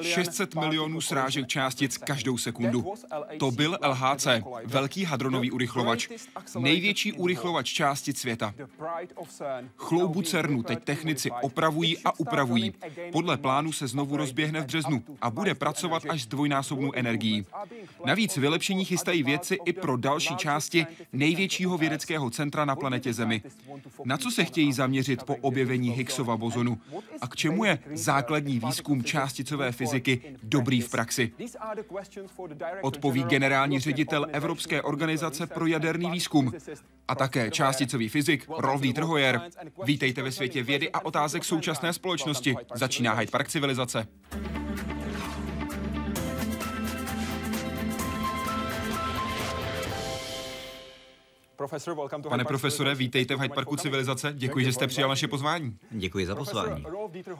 600 milionů srážek částic každou sekundu. To byl LHC, velký hadronový urychlovač, největší urychlovač částic světa. Chloubu CERNu teď technici opravují a upravují. Podle plánu se znovu rozběhne v březnu a bude pracovat až s dvojnásobnou energií. Navíc vylepšení chystají věci i pro další části největšího vědeckého centra na planetě Zemi. Na co se chtějí zaměřit po objevení Higgsova bozonu? A k čemu je základní výzkum částicové fyziky dobrý v praxi? Odpoví generální ředitel Evropské organizace pro jaderný výzkum a také částicový fyzik Rolf Dieter Hoyer. Vítejte ve světě vědy a otázek současné společnosti. Začíná Hyde Park civilizace. Pane profesore, vítejte v Hyde Parku civilizace. Děkuji, že jste přijal naše pozvání. Děkuji za pozvání.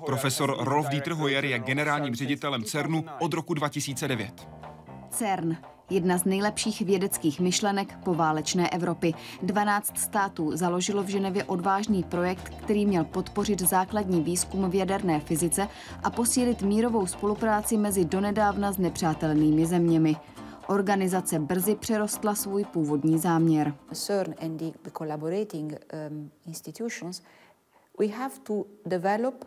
Profesor Rolf Dieter Hoyer je generálním ředitelem CERNu od roku 2009. CERN, jedna z nejlepších vědeckých myšlenek poválečné Evropy. 12 států založilo v Ženevě odvážný projekt, který měl podpořit základní výzkum v jaderné fyzice a posílit mírovou spolupráci mezi donedávna znepřátelnými zeměmi. Organizace brzy přerostla svůj původní záměr. CERN and the collaborating um, institutions, we have to develop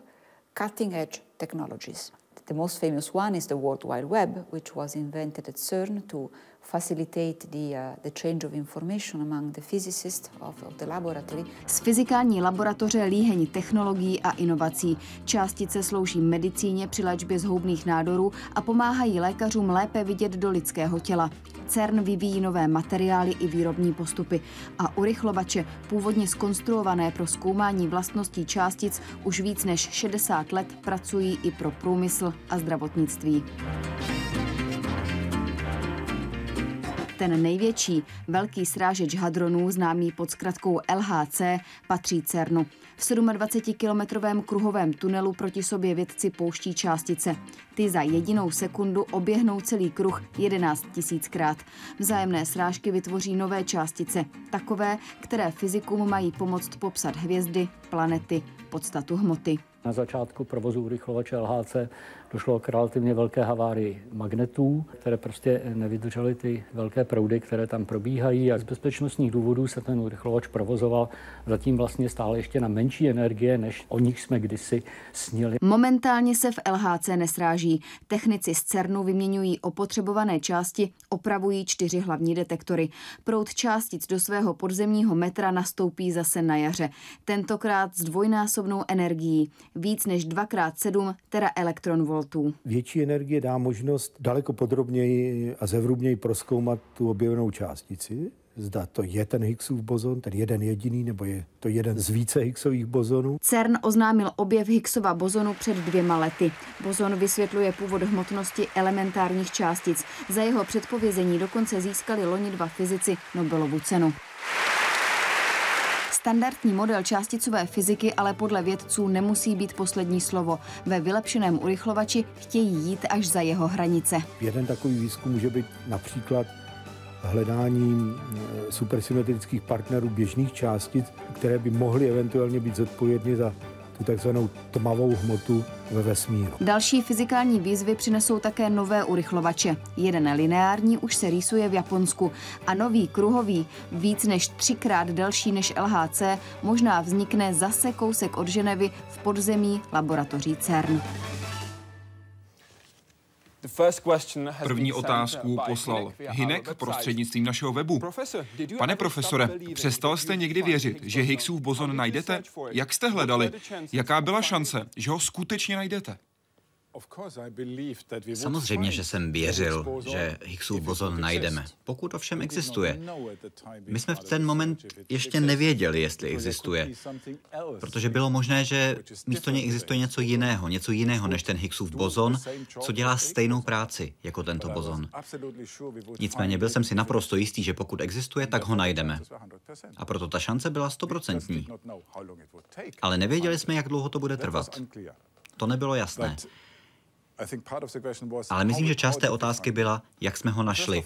cutting edge technologies. The most famous one is the World Wide Web, which was invented at CERN to facilitate the, the change of information among the physicists of, of the laboratory. Z fyzikální laboratoře líheň technologií a inovací. Částice slouží medicíně při léčbě zhoubných nádorů a pomáhají lékařům lépe vidět do lidského těla. CERN vyvíjí nové materiály i výrobní postupy a urychlovače, původně skonstruované pro zkoumání vlastností částic, už víc než 60 let pracují i pro průmysl a zdravotnictví. Ten největší, velký srážeč hadronů, známý pod zkratkou LHC, patří CERNu. V 27-kilometrovém kruhovém tunelu proti sobě vědci pouští částice. Ty za jedinou sekundu oběhnou celý kruh 11 tisíckrát. Vzájemné srážky vytvoří nové částice, takové, které fyzikům mají pomoct popsat hvězdy, planety, podstatu hmoty. Na začátku provozu urychlovače LHC došlo k relativně velké havárii magnetů, které prostě nevydržely ty velké proudy, které tam probíhají a z bezpečnostních důvodů se ten urychlovač provozoval zatím vlastně stále ještě na menší energie, než o nich jsme kdysi snili. Momentálně se v LHC nesráží. Technici z CERNu vyměňují opotřebované části, opravují čtyři hlavní detektory. Proud částic do svého podzemního metra nastoupí zase na jaře. Tentokrát s dvojnásobnou energií. Víc než 2x7 tera elektron voltů. Větší energie dá možnost daleko podrobněji a zevrubněji proskoumat tu objevenou částici. Zda to je ten Higgsův bozon, ten jeden jediný, nebo je to jeden z více Higgsových bozonů. CERN oznámil objev Higgsova bozonu před dvěma lety. Bozon vysvětluje původ hmotnosti elementárních částic. Za jeho předpovězení dokonce získali loni dva fyzici Nobelovu cenu. Standardní model částicové fyziky ale podle vědců nemusí být poslední slovo. Ve vylepšeném urychlovači chtějí jít až za jeho hranice. Jeden takový výzkum může být například hledání eh, supersymetrických partnerů běžných částic, které by mohly eventuálně být zodpovědny za tu takzvanou tmavou hmotu ve vesmíru. Další fyzikální výzvy přinesou také nové urychlovače. Jeden lineární už se rýsuje v Japonsku a nový kruhový, víc než třikrát delší než LHC, možná vznikne zase kousek od Ženevy v podzemí laboratoří CERN. První otázku poslal Hinek prostřednictvím našeho webu. Pane profesore, přestal jste někdy věřit, že Higgsův bozon najdete? Jak jste hledali? Jaká byla šance, že ho skutečně najdete? Samozřejmě, že jsem věřil, že Higgsův bozon najdeme, pokud ovšem existuje. My jsme v ten moment ještě nevěděli, jestli existuje, protože bylo možné, že místo něj existuje něco jiného, něco jiného než ten Higgsův bozon, co dělá stejnou práci jako tento bozon. Nicméně byl jsem si naprosto jistý, že pokud existuje, tak ho najdeme. A proto ta šance byla stoprocentní. Ale nevěděli jsme, jak dlouho to bude trvat. To nebylo jasné. Ale myslím, že část té otázky byla, jak jsme ho našli.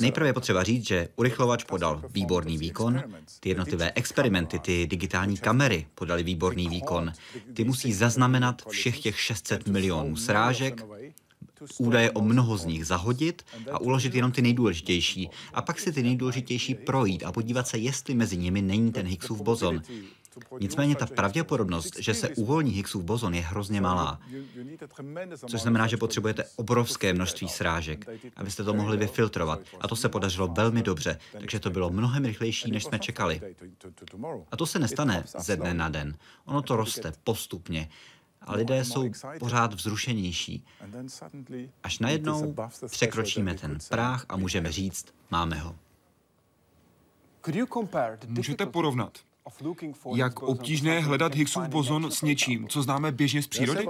Nejprve je potřeba říct, že urychlovač podal výborný výkon, ty jednotlivé experimenty, ty digitální kamery podali výborný výkon. Ty musí zaznamenat všech těch 600 milionů srážek, údaje o mnoho z nich zahodit a uložit jenom ty nejdůležitější. A pak si ty nejdůležitější projít a podívat se, jestli mezi nimi není ten Higgsův bozon. Nicméně ta pravděpodobnost, že se uvolní Higgsův bozon, je hrozně malá. Což znamená, že potřebujete obrovské množství srážek, abyste to mohli vyfiltrovat. A to se podařilo velmi dobře, takže to bylo mnohem rychlejší, než jsme čekali. A to se nestane ze dne na den. Ono to roste postupně a lidé jsou pořád vzrušenější. Až najednou překročíme ten práh a můžeme říct, máme ho. Můžete porovnat, jak obtížné hledat Higgsův bozon s něčím, co známe běžně z přírody?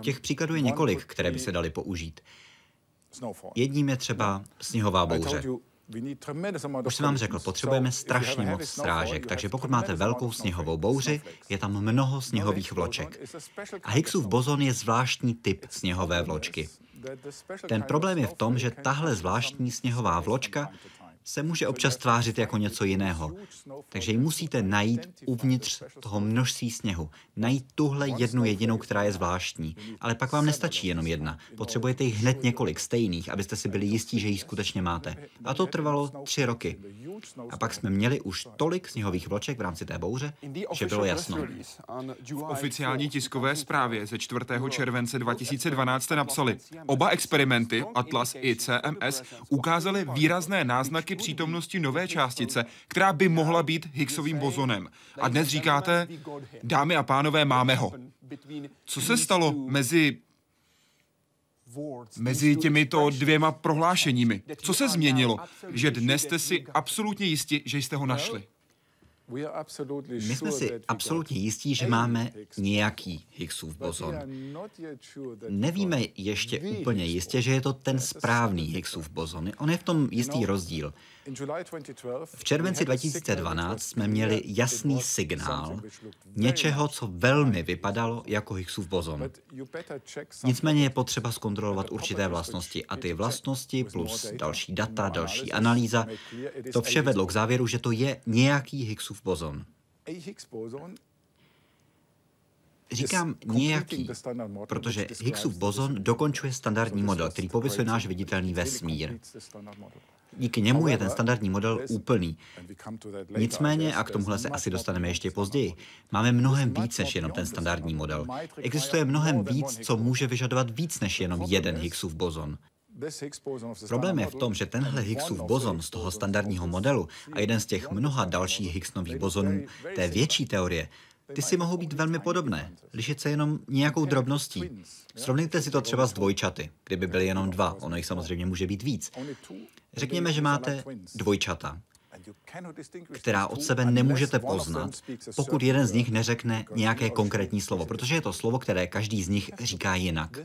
Těch příkladů je několik, které by se daly použít. Jedním je třeba sněhová bouře. Už jsem vám řekl, potřebujeme strašně moc strážek, takže pokud máte velkou sněhovou bouři, je tam mnoho sněhových vloček. A Higgsův bozon je zvláštní typ sněhové vločky. Ten problém je v tom, že tahle zvláštní sněhová vločka se může občas tvářit jako něco jiného. Takže ji musíte najít uvnitř toho množství sněhu. Najít tuhle jednu jedinou, která je zvláštní. Ale pak vám nestačí jenom jedna. Potřebujete jich hned několik stejných, abyste si byli jistí, že ji skutečně máte. A to trvalo tři roky. A pak jsme měli už tolik sněhových vloček v rámci té bouře, že bylo jasno. V oficiální tiskové zprávě ze 4. července 2012 napsali, oba experimenty, Atlas i CMS, ukázaly výrazné náznaky přítomnosti nové částice, která by mohla být Higgsovým bozonem. A dnes říkáte, dámy a pánové, máme ho. Co se stalo mezi mezi těmito dvěma prohlášeními? Co se změnilo, že dnes jste si absolutně jisti, že jste ho našli? My jsme si absolutně jistí, že máme nějaký Higgsův bozon. Nevíme ještě úplně jistě, že je to ten správný Higgsův bozon. On je v tom jistý rozdíl. V červenci 2012 jsme měli jasný signál něčeho, co velmi vypadalo jako Higgsův bozon. Nicméně je potřeba zkontrolovat určité vlastnosti a ty vlastnosti plus další data, další analýza, to vše vedlo k závěru, že to je nějaký Higgsův bozon. Říkám nějaký, protože Higgsův bozon dokončuje standardní model, který popisuje náš viditelný vesmír. Díky němu je ten standardní model úplný. Nicméně, a k tomuhle se asi dostaneme ještě později, máme mnohem víc než jenom ten standardní model. Existuje mnohem víc, co může vyžadovat víc než jenom jeden Higgsův bozon. Problém je v tom, že tenhle Higgsův bozon z toho standardního modelu a jeden z těch mnoha dalších Higgsnových bozonů té větší teorie ty si mohou být velmi podobné, lišit se jenom nějakou drobností. Srovnejte si to třeba s dvojčaty, kdyby byly jenom dva, ono jich samozřejmě může být víc. Řekněme, že máte dvojčata, která od sebe nemůžete poznat, pokud jeden z nich neřekne nějaké konkrétní slovo, protože je to slovo, které každý z nich říká jinak.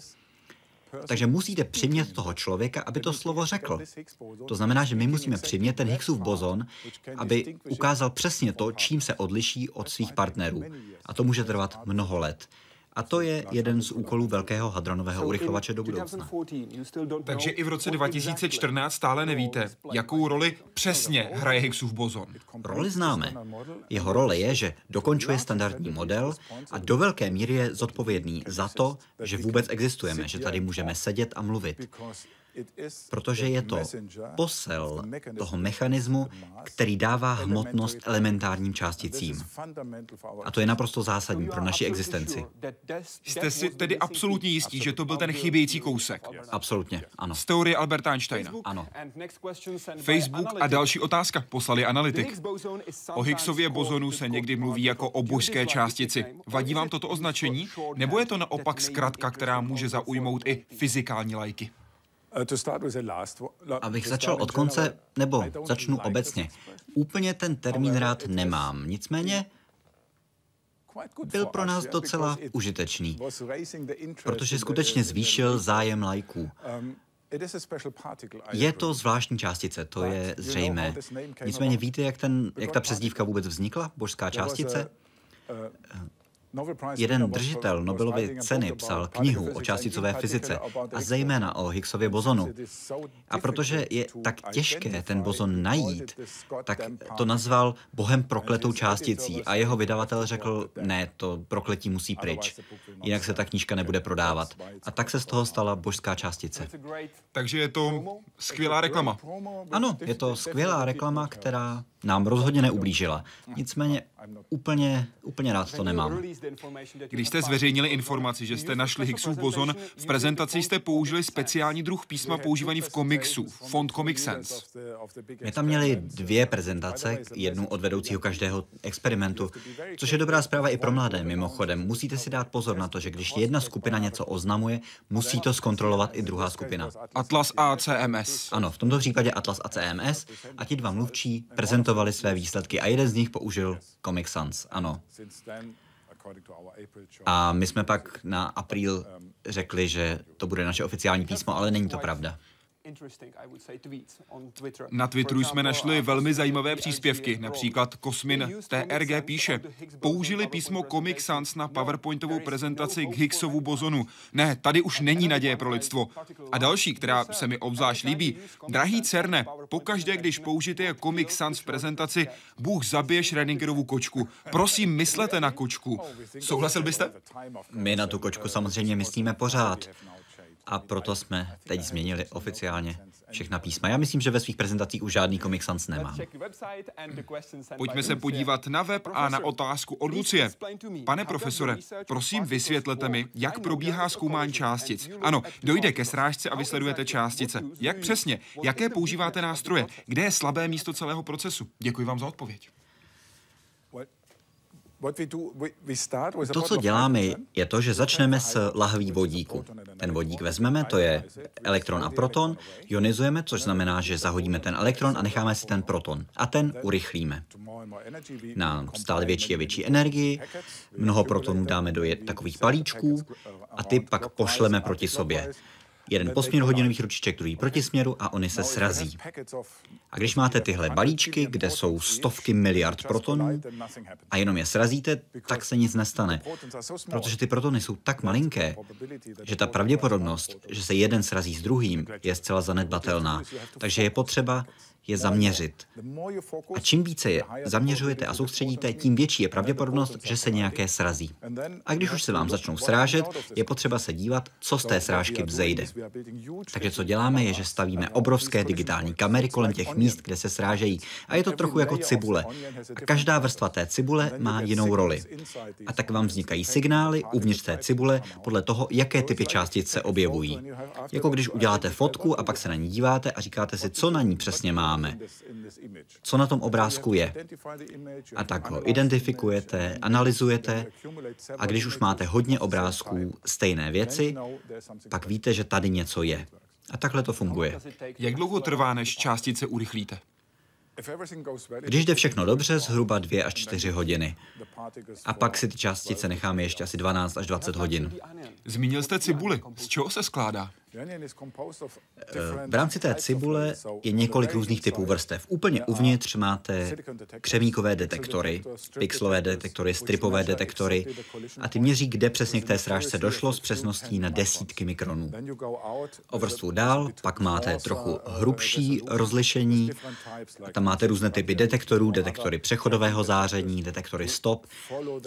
Takže musíte přimět toho člověka, aby to slovo řekl. To znamená, že my musíme přimět ten Higgsův bozon, aby ukázal přesně to, čím se odliší od svých partnerů. A to může trvat mnoho let. A to je jeden z úkolů velkého hadronového urychlovače do budoucna. Takže i v roce 2014 stále nevíte, jakou roli přesně hraje Higgsův bozon. Roli známe. Jeho role je, že dokončuje standardní model a do velké míry je zodpovědný za to, že vůbec existujeme, že tady můžeme sedět a mluvit protože je to posel toho mechanismu, který dává hmotnost elementárním částicím. A to je naprosto zásadní pro naši existenci. Jste si tedy absolutně jistí, že to byl ten chybějící kousek? Absolutně, ano. Z teorie Alberta Einsteina? Ano. Facebook a další otázka poslali analytik. O Higgsově bozonu se někdy mluví jako o božské částici. Vadí vám toto označení? Nebo je to naopak zkratka, která může zaujmout i fyzikální lajky? Abych začal od konce, nebo začnu obecně. Úplně ten termín rád nemám, nicméně byl pro nás docela užitečný, protože skutečně zvýšil zájem lajků. Um, je to zvláštní částice, to je zřejmé. Nicméně víte, jak, ten, jak ta přezdívka vůbec vznikla, božská částice? Jeden držitel Nobelovy ceny psal knihu o částicové fyzice a zejména o Higgsově bozonu. A protože je tak těžké ten bozon najít, tak to nazval bohem prokletou částicí a jeho vydavatel řekl, ne, to prokletí musí pryč, jinak se ta knížka nebude prodávat. A tak se z toho stala božská částice. Takže je to skvělá reklama. Ano, je to skvělá reklama, která nám rozhodně neublížila. Nicméně úplně, úplně rád to nemám. Když jste zveřejnili informaci, že jste našli Higgsův bozon, v prezentaci jste použili speciální druh písma používaný v komiksu, font Comic Sans. My tam měli dvě prezentace, jednu od vedoucího každého experimentu, což je dobrá zpráva i pro mladé mimochodem. Musíte si dát pozor na to, že když jedna skupina něco oznamuje, musí to zkontrolovat i druhá skupina. Atlas a CMS. Ano, v tomto případě Atlas a CMS a ti dva mluvčí prezentovali své výsledky a jeden z nich použil Comic Sans, ano. A my jsme pak na apríl řekli, že to bude naše oficiální písmo, ale není to pravda. Na Twitteru jsme našli velmi zajímavé příspěvky, například Kosmin TRG píše, použili písmo Comic Sans na PowerPointovou prezentaci k Higgsovu bozonu. Ne, tady už není naděje pro lidstvo. A další, která se mi obzvlášť líbí, drahý Cerne, pokaždé, když použijete Comic Sans v prezentaci, Bůh zabije Schrödingerovu kočku. Prosím, myslete na kočku. Souhlasil byste? My na tu kočku samozřejmě myslíme pořád a proto jsme teď změnili oficiálně všechna písma. Já myslím, že ve svých prezentacích už žádný Comic Sans nemám. Pojďme se podívat na web a na otázku od Lucie. Pane profesore, prosím vysvětlete mi, jak probíhá zkoumání částic. Ano, dojde ke srážce a vysledujete částice. Jak přesně? Jaké používáte nástroje? Kde je slabé místo celého procesu? Děkuji vám za odpověď. To, co děláme, je to, že začneme s lahví vodíku. Ten vodík vezmeme, to je elektron a proton, ionizujeme, což znamená, že zahodíme ten elektron a necháme si ten proton. A ten urychlíme. Na stále větší a větší energii, mnoho protonů dáme do takových palíčků a ty pak pošleme proti sobě. Jeden posměr hodinových ručiček, druhý proti směru a oni se srazí. A když máte tyhle balíčky, kde jsou stovky miliard protonů a jenom je srazíte, tak se nic nestane. Protože ty protony jsou tak malinké, že ta pravděpodobnost, že se jeden srazí s druhým, je zcela zanedbatelná. Takže je potřeba je zaměřit. A čím více je zaměřujete a soustředíte, tím větší je pravděpodobnost, že se nějaké srazí. A když už se vám začnou srážet, je potřeba se dívat, co z té srážky vzejde. Takže co děláme, je, že stavíme obrovské digitální kamery kolem těch míst, kde se srážejí. A je to trochu jako cibule. A každá vrstva té cibule má jinou roli. A tak vám vznikají signály uvnitř té cibule podle toho, jaké typy částic se objevují. Jako když uděláte fotku a pak se na ní díváte a říkáte si, co na ní přesně má máme, co na tom obrázku je. A tak ho identifikujete, analyzujete a když už máte hodně obrázků stejné věci, pak víte, že tady něco je. A takhle to funguje. Jak dlouho trvá, než částice urychlíte? Když jde všechno dobře, zhruba 2 až 4 hodiny. A pak si ty částice necháme ještě asi 12 až 20 hodin. Zmínil jste cibuli. Z čeho se skládá? Eh, v rámci té cibule je několik různých typů vrstev. Úplně uvnitř máte křemíkové detektory, pixelové detektory, stripové detektory a ty měří, kde přesně k té srážce došlo s přesností na desítky mikronů. O vrstvu dál pak máte trochu hrubší rozlišení, a tam máte různé typy detektorů, detektory přechodového záření, detektory stop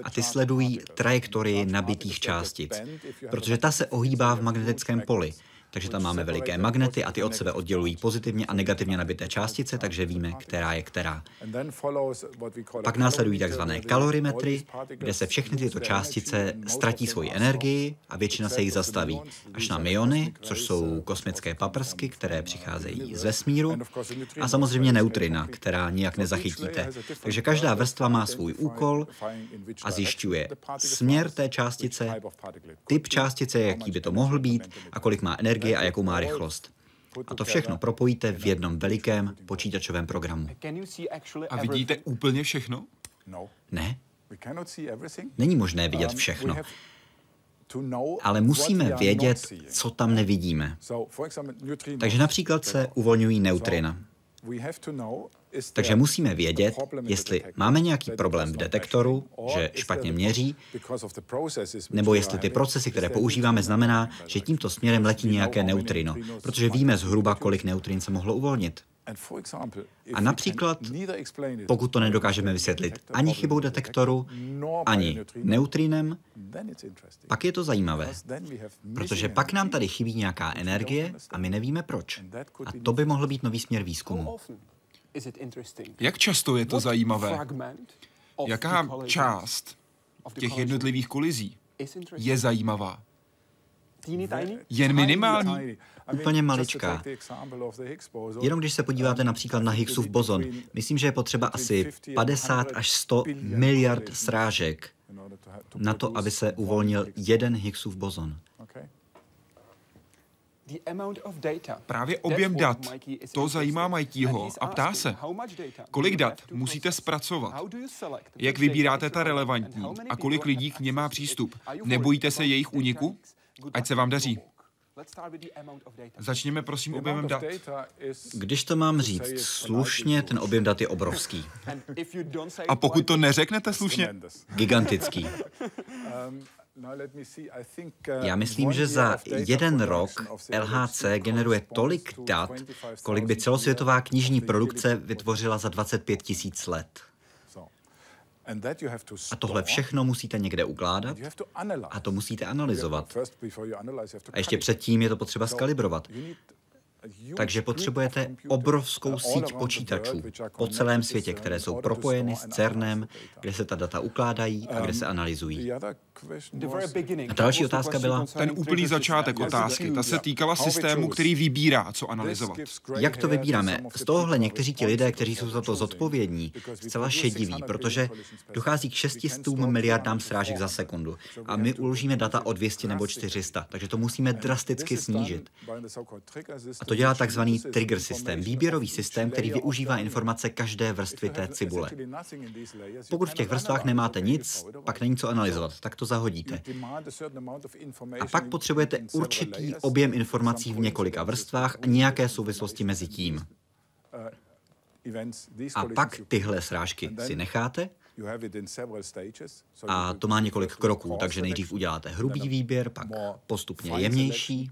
a ty sledují trajektorii nabitých částic, protože ta se ohýbá v magnetickém poli. Takže tam máme veliké magnety a ty od sebe oddělují pozitivně a negativně nabité částice, takže víme, která je která. Pak následují takzvané kalorimetry, kde se všechny tyto částice ztratí svoji energii a většina se jich zastaví. Až na myony, což jsou kosmické paprsky, které přicházejí z vesmíru, a samozřejmě neutrina, která nijak nezachytíte. Takže každá vrstva má svůj úkol a zjišťuje směr té částice, typ částice, jaký by to mohl být a kolik má energie energie a jakou má rychlost. A to všechno propojíte v jednom velikém počítačovém programu. A vidíte úplně všechno? Ne. Není možné vidět všechno. Ale musíme vědět, co tam nevidíme. Takže například se uvolňují neutrina. Takže musíme vědět, jestli máme nějaký problém v detektoru, že špatně měří, nebo jestli ty procesy, které používáme, znamená, že tímto směrem letí nějaké neutrino, protože víme zhruba, kolik neutrin se mohlo uvolnit. A například, pokud to nedokážeme vysvětlit ani chybou detektoru, ani neutrinem, pak je to zajímavé, protože pak nám tady chybí nějaká energie a my nevíme proč. A to by mohl být nový směr výzkumu. Jak často je to zajímavé? Jaká část těch jednotlivých kolizí je zajímavá? Jen minimální? Úplně maličká. Jenom když se podíváte například na Higgsův bozon, myslím, že je potřeba asi 50 až 100 miliard srážek na to, aby se uvolnil jeden Higgsův bozon. Právě objem dat, to zajímá Mikeyho a ptá se, kolik dat musíte zpracovat, jak vybíráte ta relevantní? A kolik lidí k něm má přístup. Nebojíte se jejich úniku? Ať se vám daří. Začněme prosím objemem dat. Když to mám říct slušně, ten objem dat je obrovský. A pokud to neřeknete slušně? Gigantický. Já myslím, že za jeden rok LHC generuje tolik dat, kolik by celosvětová knižní produkce vytvořila za 25 tisíc let. A tohle všechno musíte někde ukládat a to musíte analyzovat. A ještě předtím je to potřeba skalibrovat. Takže potřebujete obrovskou síť počítačů po celém světě, které jsou propojeny s CERNem, kde se ta data ukládají a kde se analyzují. A další otázka byla... Ten úplný začátek otázky, ta se týkala systému, který vybírá, co analyzovat. Jak to vybíráme? Z tohohle někteří ti lidé, kteří jsou za to zodpovědní, zcela šediví, protože dochází k 600 miliardám srážek za sekundu a my uložíme data o 200 nebo 400, takže to musíme drasticky snížit. A to dělá takzvaný trigger systém, výběrový systém, který využívá informace každé vrstvy té cibule. Pokud v těch vrstvách nemáte nic, pak není co analyzovat, tak to zahodíte. A pak potřebujete určitý objem informací v několika vrstvách a nějaké souvislosti mezi tím. A pak tyhle srážky si necháte a to má několik kroků, takže nejdřív uděláte hrubý výběr, pak postupně jemnější,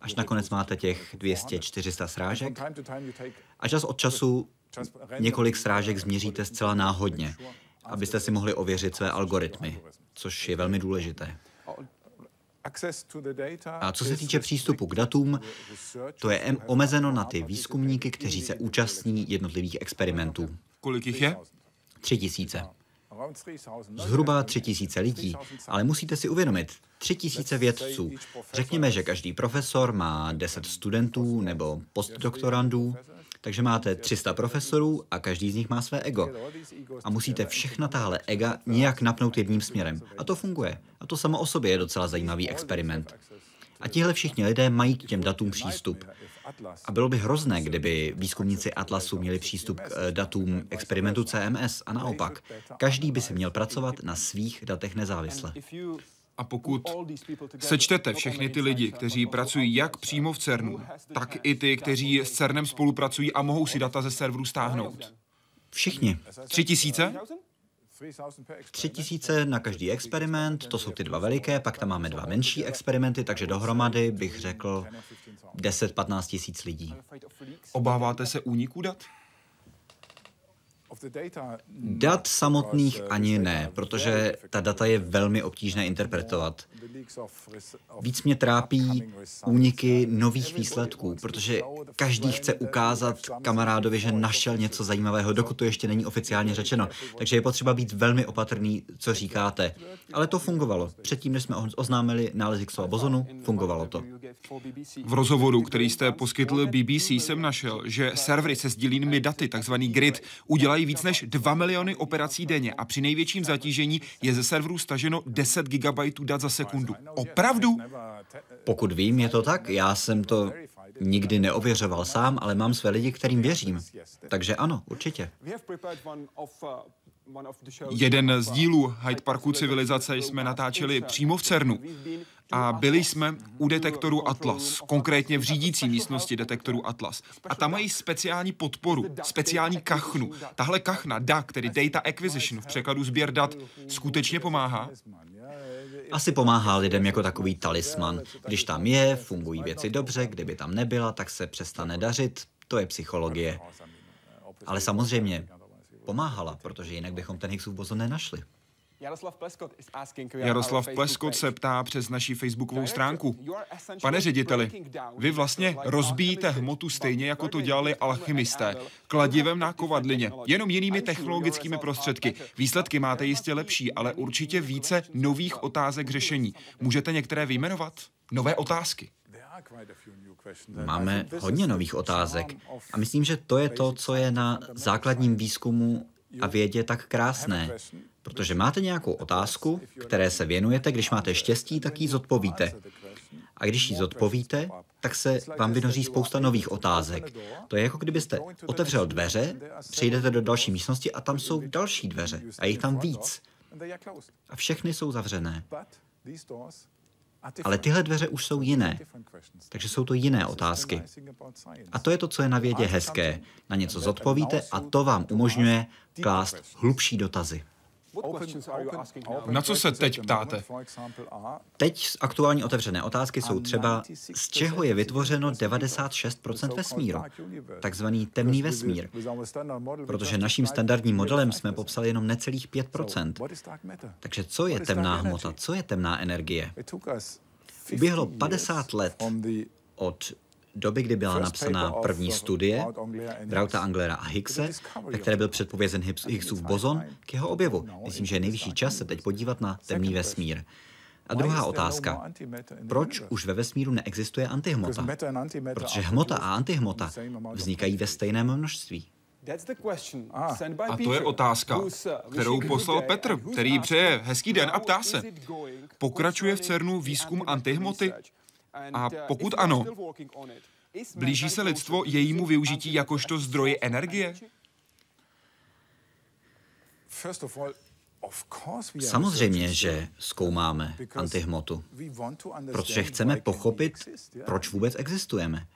až nakonec máte těch 200-400 srážek. A čas od času několik srážek změříte zcela náhodně, abyste si mohli ověřit své algoritmy, což je velmi důležité. A co se týče přístupu k datům, to je omezeno na ty výzkumníky, kteří se účastní jednotlivých experimentů. Kolik jich je? Tři tisíce. Zhruba tři tisíce lidí, ale musíte si uvědomit, tři tisíce vědců. Řekněme, že každý profesor má 10 studentů nebo postdoktorandů, takže máte 300 profesorů a každý z nich má své ego. A musíte všechna tahle ega nějak napnout jedním směrem. A to funguje. A to samo o sobě je docela zajímavý experiment. A tihle všichni lidé mají k těm datům přístup. A bylo by hrozné, kdyby výzkumníci Atlasu měli přístup k eh, datům experimentu CMS a naopak. Každý by si měl pracovat na svých datech nezávisle. A pokud sečtete všechny ty lidi, kteří pracují jak přímo v CERNu, tak i ty, kteří s CERNem spolupracují a mohou si data ze serveru stáhnout. Všichni. Tři tisíce? Tři tisíce na každý experiment, to jsou ty dva veliké, pak tam máme dva menší experimenty, takže dohromady bych řekl 10-15 tisíc lidí. Obáváte se úniku dat? Dat samotných ani ne, protože ta data je velmi obtížné interpretovat. Víc mě trápí úniky nových výsledků, protože každý chce ukázat kamarádovi, že našel něco zajímavého, dokud to ještě není oficiálně řečeno. Takže je potřeba být velmi opatrný, co říkáte. Ale to fungovalo. Předtím, než jsme oznámili nález Higgsova bozonu, fungovalo to. V rozhovoru, který jste poskytl BBC, jsem našel, že servery se sdílými daty, takzvaný grid, udělají víc než 2 miliony operací denně a při největším zatížení je ze serverů staženo 10 GB dat za sekundu. Opravdu? Pokud vím, je to tak. Já jsem to nikdy neověřoval sám, ale mám své lidi, kterým věřím. Takže ano, určitě. Jeden z dílů Hyde Parku civilizace jsme natáčeli přímo v CERNu a byli jsme u detektoru Atlas, konkrétně v řídící místnosti detektoru Atlas. A tam mají speciální podporu, speciální kachnu. Tahle kachna, DAC, tedy Data Acquisition, v překladu sběr dat, skutečně pomáhá? Asi pomáhá lidem jako takový talisman. Když tam je, fungují věci dobře, kdyby tam nebyla, tak se přestane dařit. To je psychologie. Ale samozřejmě pomáhala, protože jinak bychom ten Higgsův bozon nenašli. Jaroslav Pleskot se ptá přes naší facebookovou stránku. Pane řediteli, vy vlastně rozbíjíte hmotu stejně, jako to dělali alchymisté, kladivem na kovadlině, jenom jinými technologickými prostředky. Výsledky máte jistě lepší, ale určitě více nových otázek řešení. Můžete některé vyjmenovat? Nové otázky. Máme hodně nových otázek a myslím, že to je to, co je na základním výzkumu a vědě tak krásné. Protože máte nějakou otázku, které se věnujete, když máte štěstí, tak ji zodpovíte. A když ji zodpovíte, tak se vám vynoří spousta nových otázek. To je jako kdybyste otevřel dveře, přijdete do další místnosti a tam jsou další dveře. A jich tam víc. A všechny jsou zavřené. Ale tyhle dveře už jsou jiné. Takže jsou to jiné otázky. A to je to, co je na vědě hezké. Na něco zodpovíte a to vám umožňuje klást hlubší dotazy. Na co se teď ptáte? Teď aktuální otevřené otázky jsou třeba, z čeho je vytvořeno 96% vesmíru, takzvaný temný vesmír, protože naším standardním modelem jsme popsali jenom necelých 5%. Takže co je temná hmota, co je temná energie? Uběhlo 50 let od doby, kdy byla napsaná první studie Brauta Anglera a Higgse, ve které byl předpovězen Higgsův bozon k jeho objevu. Myslím, že je nejvyšší čas se teď podívat na temný vesmír. A druhá otázka. Proč už ve vesmíru neexistuje antihmota? Protože hmota a antihmota vznikají ve stejném množství. A to je otázka, kterou poslal Petr, který přeje hezký den a ptá se. Pokračuje v CERNu výzkum antihmoty? A pokud ano, blíží se lidstvo jejímu využití jakožto zdroje energie? Samozřejmě, že zkoumáme antihmotu, protože chceme pochopit, proč vůbec existujeme.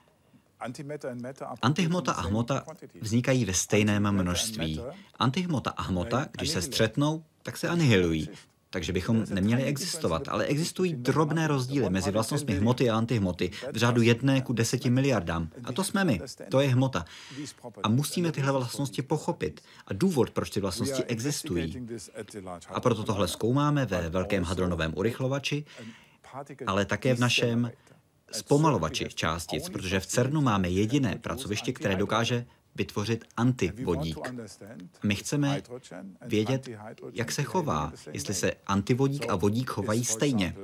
Antihmota a hmota vznikají ve stejném množství. Antihmota a hmota, když se střetnou, tak se anihilují takže bychom neměli existovat. Ale existují drobné rozdíly mezi vlastnostmi hmoty a antihmoty v řádu jedné ku deseti miliardám. A to jsme my. To je hmota. A musíme tyhle vlastnosti pochopit. A důvod, proč ty vlastnosti existují. A proto tohle zkoumáme ve Velkém hadronovém urychlovači, ale také v našem zpomalovači částic, protože v CERNu máme jediné pracoviště, které dokáže vytvořit antivodík. My chceme vědět, jak se chová, jestli se antivodík a vodík chovají stejně.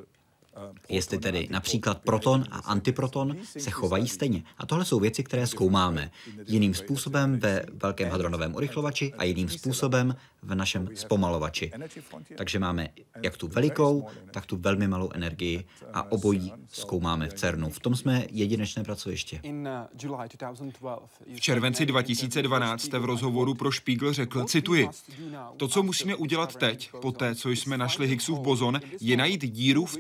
Jestli tedy například proton a antiproton se chovají stejně. A tohle jsou věci, které zkoumáme jiným způsobem ve velkém hadronovém urychlovači a jiným způsobem v našem zpomalovači. Takže máme jak tu velikou, tak tu velmi malou energii a obojí zkoumáme v CERNu. V tom jsme jedinečné pracoviště. V červenci 2012 jste v rozhovoru pro Spiegel řekl, cituji, to, co musíme udělat teď, po té, co jsme našli Higgsův bozon, je najít díru v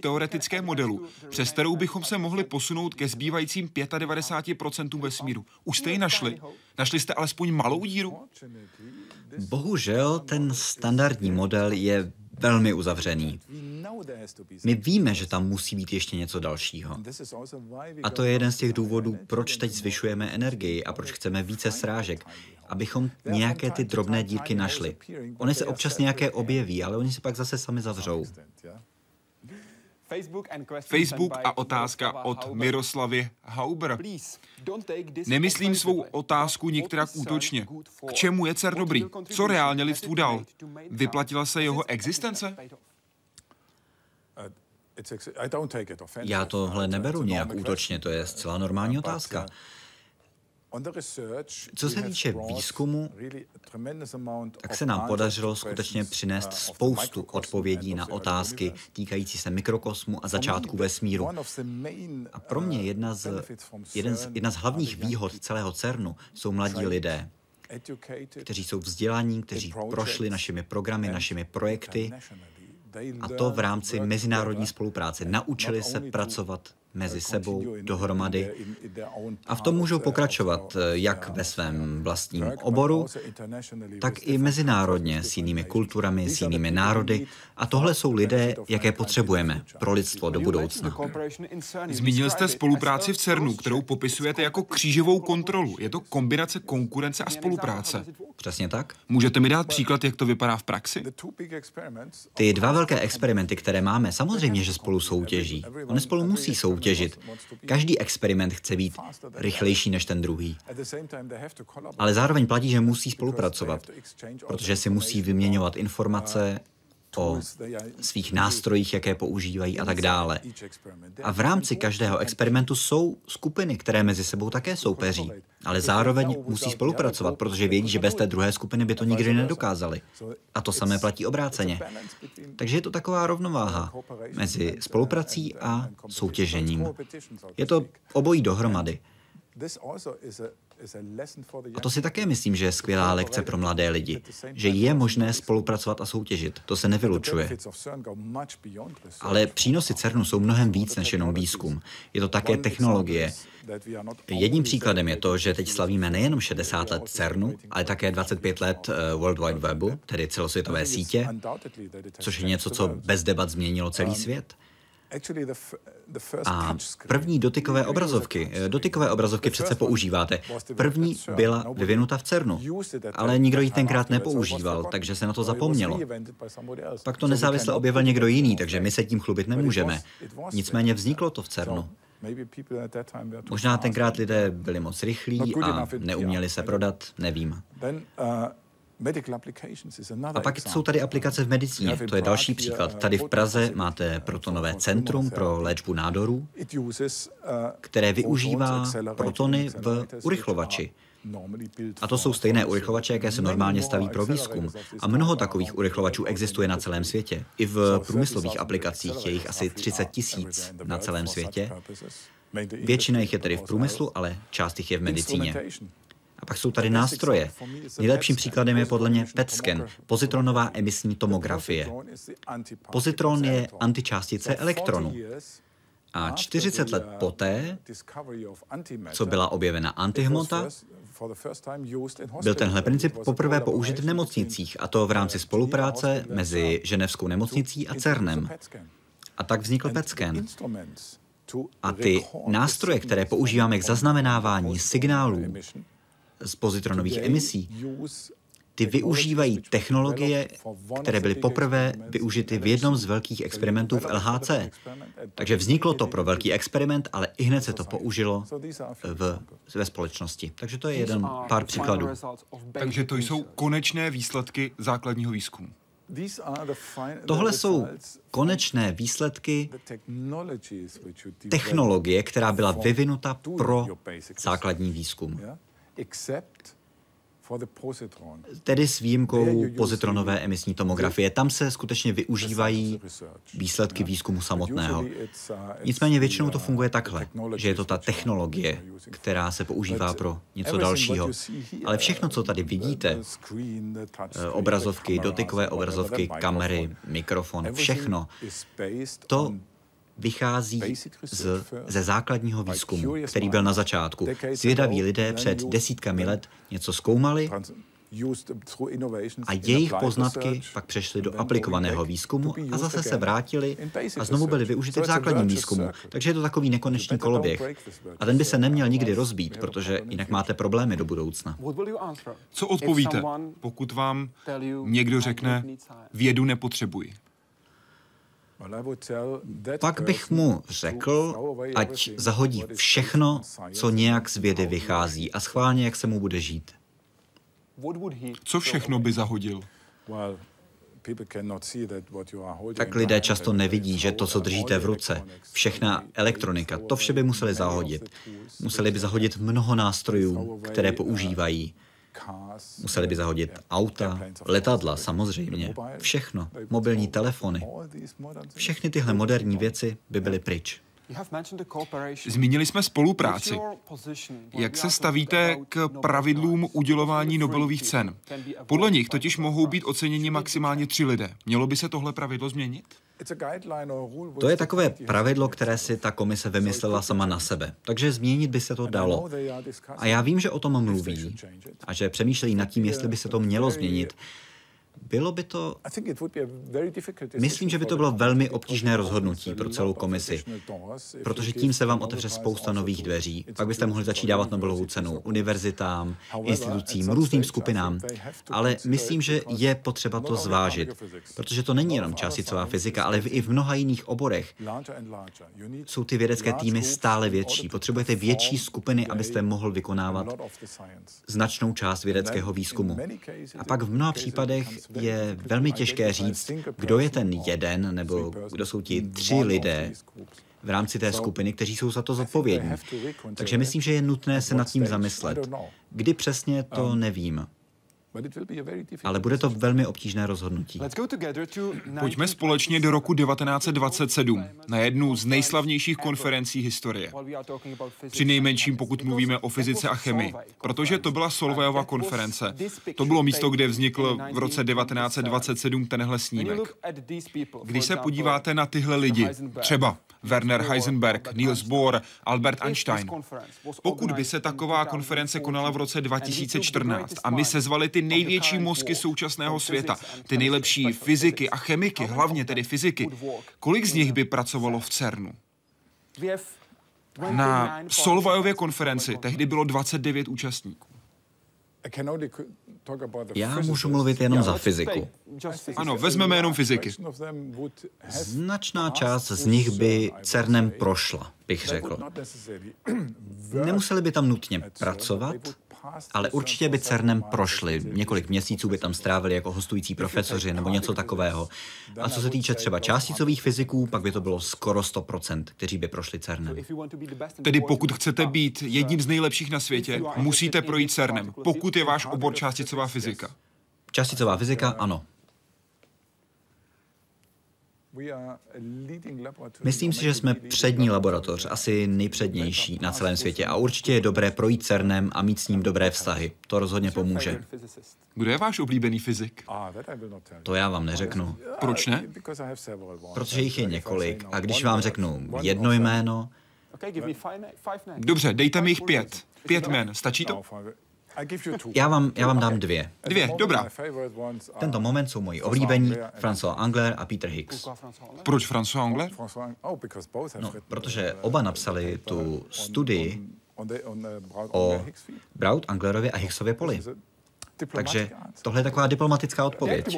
teoretickém modelu, přes kterou bychom se mohli posunout ke zbývajícím 95% vesmíru. Už jste ji našli? Našli jste alespoň malou díru? Bohužel ten standardní model je velmi uzavřený. My víme, že tam musí být ještě něco dalšího. A to je jeden z těch důvodů, proč teď zvyšujeme energii a proč chceme více srážek, abychom nějaké ty drobné dírky našli. Ony se občas nějaké objeví, ale oni se pak zase sami zavřou. Facebook a otázka od Miroslavy Hauber. Nemyslím svou otázku některak útočně. K čemu je CER dobrý? Co reálně lidstvu dal? Vyplatila se jeho existence? Já tohle neberu nějak útočně, to je zcela normální otázka. Co se týče výzkumu, tak se nám podařilo skutečně přinést spoustu odpovědí na otázky týkající se mikrokosmu a začátku vesmíru. A pro mě jedna z, jeden z, jedna z hlavních výhod celého CERNu jsou mladí lidé. kteří jsou vzdělaní, kteří prošli našimi programy, našimi projekty a to v rámci mezinárodní spolupráce. Naučili se pracovat mezi sebou dohromady a v tom můžou pokračovat jak ve svém vlastním oboru, tak i mezinárodně s jinými kulturami, s jinými národy. A tohle jsou lidé, jaké potřebujeme pro lidstvo do budoucna. Zmínil jste spolupráci v CERNu, kterou popisujete jako křížovou kontrolu. Je to kombinace konkurence a spolupráce. Přesně tak. Můžete mi dát příklad, jak to vypadá v praxi? Ty dva velké experimenty, které máme, samozřejmě, že spolu soutěží. Oni spolu musí soutěžit soutěžit. Každý experiment chce být rychlejší než ten druhý. Ale zároveň platí, že musí spolupracovat, protože si musí vyměňovat informace, o svých nástrojích, jaké používají a tak dále. A v rámci každého experimentu jsou skupiny, které mezi sebou také soupeří, ale zároveň musí spolupracovat, protože vědí, že bez té druhé skupiny by to nikdy nedokázali. A to samé platí obráceně. Takže je to taková rovnováha mezi spoluprací a soutěžením. Je to obojí dohromady. A to si také myslím, že je skvělá lekce pro mladé lidi, že je možné spolupracovat a soutěžit. To se nevylučuje. Ale přínosy CERNu jsou mnohem víc než jenom výzkum. Je to také technologie. Jedním příkladem je to, že teď slavíme nejenom 60 let CERNu, ale také 25 let eh, World Wide Webu, tedy celosvětové sítě, což je něco, co bez debat změnilo celý svět. A první dotykové obrazovky, dotykové obrazovky přece používáte. První byla vyvinuta v CERNu, ale nikdo ji tenkrát nepoužíval, takže se na to zapomnělo. Pak to nezávisle objevil někdo jiný, takže my se tím chlubit nemůžeme. Nicméně vzniklo to v CERNu. Možná tenkrát lidé byli moc rychlí a neuměli se prodat, nevím. A pak jsou tady aplikace v medicíně. To je další příklad. Tady v Praze máte protonové centrum pro léčbu nádorů, které využívá protony v urychlovači. A to jsou stejné urychlovače, jaké se normálně staví pro výzkum. A mnoho takových urychlovačů existuje na celém světě. I v průmyslových aplikacích je jich asi 30 tisíc na celém světě. Většina jich je tedy v průmyslu, ale část jich je v medicíně. A pak jsou tady nástroje. Nejlepším příkladem je podle mě PET scan, pozitronová emisní tomografie. Pozitron je antičástice elektronu. A 40 let poté, co byla objevena antihmota, byl tenhle princip poprvé použit v nemocnicích, a to v rámci spolupráce mezi Ženevskou nemocnicí a CERNem. A tak vznikl PET scan. A ty nástroje, které používáme k zaznamenávání signálů z pozitronových emisí, ty využívají technologie, které byly poprvé využity v jednom z velkých experimentů v LHC. Takže vzniklo to pro velký experiment, ale i hned se to použilo v, ve společnosti. Takže to je jeden pár příkladů. Takže to jsou konečné výsledky základního výzkumu. Tohle jsou konečné výsledky technologie, která byla vyvinuta pro základní výzkum. Tedy s výjimkou pozitronové emisní tomografie. Tam se skutečně využívají výsledky výzkumu samotného. Uh, Nicméně většinou to uh, funguje takhle, že je to ta technologie, která se používá pro něco dalšího. Ale všechno, co tady vidíte, eh, obrazovky, dotykové obrazovky, kamery, mikrofon, všechno, to vychází z, ze základního výzkumu, který byl na začátku. Zvědaví lidé před desítkami let něco zkoumali a jejich poznatky pak přešly do aplikovaného výzkumu a zase se vrátili a znovu byly využity v základním výzkumu. Takže je to takový nekonečný koloběh. A ten by se neměl nikdy rozbít, protože jinak máte problémy do budoucna. Co odpovíte, pokud vám někdo řekne, vědu nepotřebuji? Pak bych mu řekl, ať zahodí všechno, co nějak z vědy vychází a schválně, jak se mu bude žít. Co všechno by zahodil? Tak lidé často nevidí, že to, co držíte v ruce, všechna elektronika, to vše by museli zahodit. Museli by zahodit mnoho nástrojů, které používají. Museli by zahodit auta, letadla samozřejmě, všechno, mobilní telefony. Všechny tyhle moderní věci by byly pryč. Zmínili jsme spolupráci. Jak se stavíte k pravidlům udělování Nobelových cen? Podle nich totiž mohou být oceněni maximálně tři lidé. Mělo by se tohle pravidlo změnit? To je takové pravidlo, které si ta komise vymyslela sama na sebe. Takže změnit by se to dalo. A já vím, že o tom mluví a že přemýšlejí nad tím, jestli by se to mělo změnit. Bylo by to... Myslím, že by to bylo velmi obtížné rozhodnutí pro celou komisi, protože tím se vám otevře spousta nových dveří. Pak byste mohli začít dávat Nobelovou cenu univerzitám, institucím, různým skupinám. Ale myslím, že je potřeba to zvážit, protože to není jenom částicová fyzika, ale i v mnoha jiných oborech jsou ty vědecké týmy stále větší. Potřebujete větší skupiny, abyste mohl vykonávat značnou část vědeckého výzkumu. A pak v mnoha případech je velmi těžké říct, kdo je ten jeden nebo kdo jsou ti tři lidé v rámci té skupiny, kteří jsou za to zodpovědní. Takže myslím, že je nutné se nad tím zamyslet. Kdy přesně, to nevím. Ale bude to velmi obtížné rozhodnutí. Pojďme společně do roku 1927 na jednu z nejslavnějších konferencí historie. Při nejmenším, pokud mluvíme o fyzice a chemii, protože to byla Solvejova konference. To bylo místo, kde vznikl v roce 1927 tenhle snímek. Když se podíváte na tyhle lidi, třeba Werner Heisenberg, Niels Bohr, Albert Einstein. Pokud by se taková konference konala v roce 2014 a my sezvali ty největší mozky současného světa, ty nejlepší fyziky a chemiky, hlavně tedy fyziky, kolik z nich by pracovalo v CERNu? Na Solvajově konferenci tehdy bylo 29 účastníků. Já můžu mluvit jenom za fyziku. Ano, vezmeme jenom fyziky. Značná část z nich by CERNem prošla, bych řekl. Nemuseli by tam nutně pracovat, ale určitě by CERNem prošli. Několik měsíců by tam strávili jako hostující profesoři nebo něco takového. A co se týče třeba částicových fyziků, pak by to bylo skoro 100%, kteří by prošli CERNem. Tedy pokud chcete být jedním z nejlepších na světě, musíte projít CERNem, pokud je váš obor částicová fyzika. Částicová fyzika, ano. Myslím si, že jsme přední laboratoř, asi nejpřednější na celém světě a určitě je dobré projít CERNem a mít s ním dobré vztahy. To rozhodně pomůže. Kdo je váš oblíbený fyzik? To já vám neřeknu. Proč ne? Protože jich je několik a když vám řeknu jedno jméno... Dobře, dejte mi jich pět. Pět jmén, stačí to? Já vám, já vám dám dvě. Dvě, dobrá. Tento moment jsou moji oblíbení, François Angler a Peter Higgs. Proč François Angler? No, protože oba napsali tu studii o Braut-Anglerově a Higgsově poli. Takže tohle je taková diplomatická odpověď.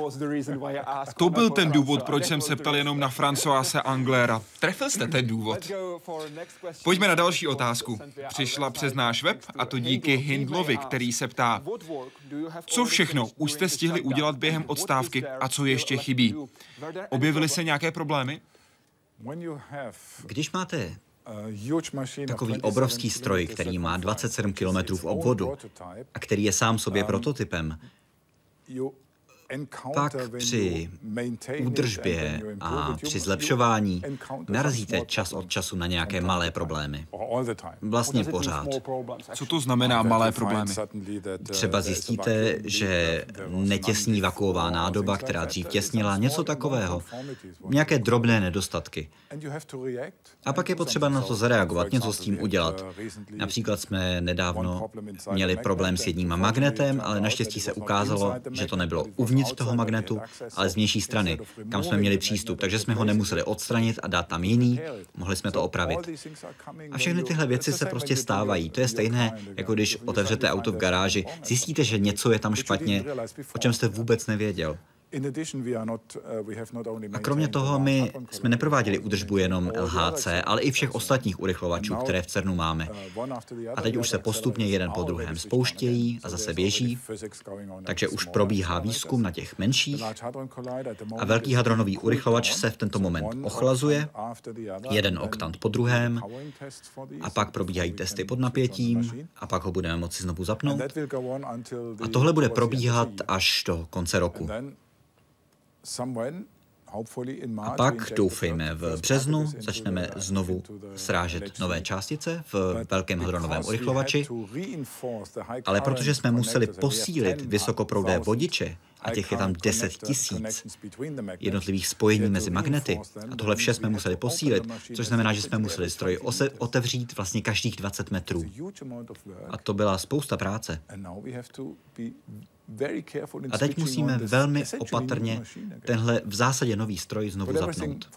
To byl ten důvod, proč jsem se ptal jenom na Francoise Anglera. Trefil jste ten důvod. Pojďme na další otázku. Přišla přes náš web a to díky Hindlovi, který se ptá, co všechno už jste stihli udělat během odstávky a co ještě chybí? Objevily se nějaké problémy? Když máte Takový obrovský stroj, který má 27 km v obvodu a který je sám sobě prototypem, pak při údržbě a při zlepšování narazíte čas od času na nějaké malé problémy. Vlastně pořád. Co to znamená malé problémy? Třeba zjistíte, že netěsní vakuová nádoba, která dřív těsnila, něco takového. Nějaké drobné nedostatky. A pak je potřeba na to zareagovat, něco s tím udělat. Například jsme nedávno měli problém s jedním magnetem, ale naštěstí se ukázalo, že to nebylo uvnitř uvnitř toho magnetu, ale z vnější strany, kam jsme měli přístup, takže jsme ho nemuseli odstranit a dát tam jiný, mohli jsme to opravit. A všechny tyhle věci se prostě stávají. To je stejné, jako když otevřete auto v garáži, zjistíte, že něco je tam špatně, o čem jste vůbec nevěděl. A kromě toho my jsme neprováděli údržbu jenom LHC, ale i všech ostatních urychlovačů, které v CERNu máme. A teď už se postupně jeden po druhém spouštějí a zase běží, takže už probíhá výzkum na těch menších a velký hadronový urychlovač se v tento moment ochlazuje, jeden oktant po druhém. a pak probíhají testy pod napětím a pak ho budeme moci znovu zapnout. A tohle bude probíhat až do konce roku. A pak, doufejme, v březnu začneme znovu srážet nové částice v velkém hadronovém urychlovači, ale protože jsme museli posílit vysokoproudé vodiče, a těch je tam 10 tisíc jednotlivých spojení mezi magnety. A tohle vše jsme museli posílit, což znamená, že jsme museli stroj otevřít vlastně každých 20 metrů. A to byla spousta práce. A teď musíme velmi opatrně tenhle v zásadě nový stroj znovu zapnout.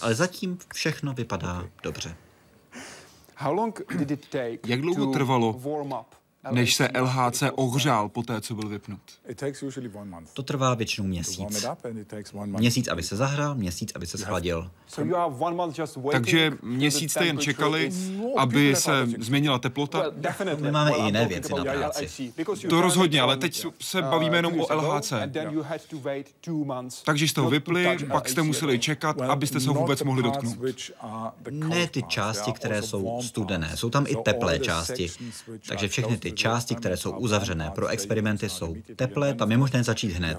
Ale zatím všechno vypadá dobře. Jak dlouho trvalo, než se LHC ohřál po té, co byl vypnut? To trvá většinou měsíc. Měsíc, aby se zahrál, měsíc, aby se schladil. Takže měsíc jste jen čekali, aby se změnila teplota? My máme i jiné věci na práci. To rozhodně, ale teď se bavíme jenom o LHC. Takže jste ho vypli, pak jste museli čekat, abyste se ho vůbec mohli dotknout. Ne ty části, které jsou studené, jsou tam i teplé části. Takže všechny ty části, které jsou uzavřené pro experimenty, jsou teplé, tam je možné začít hned.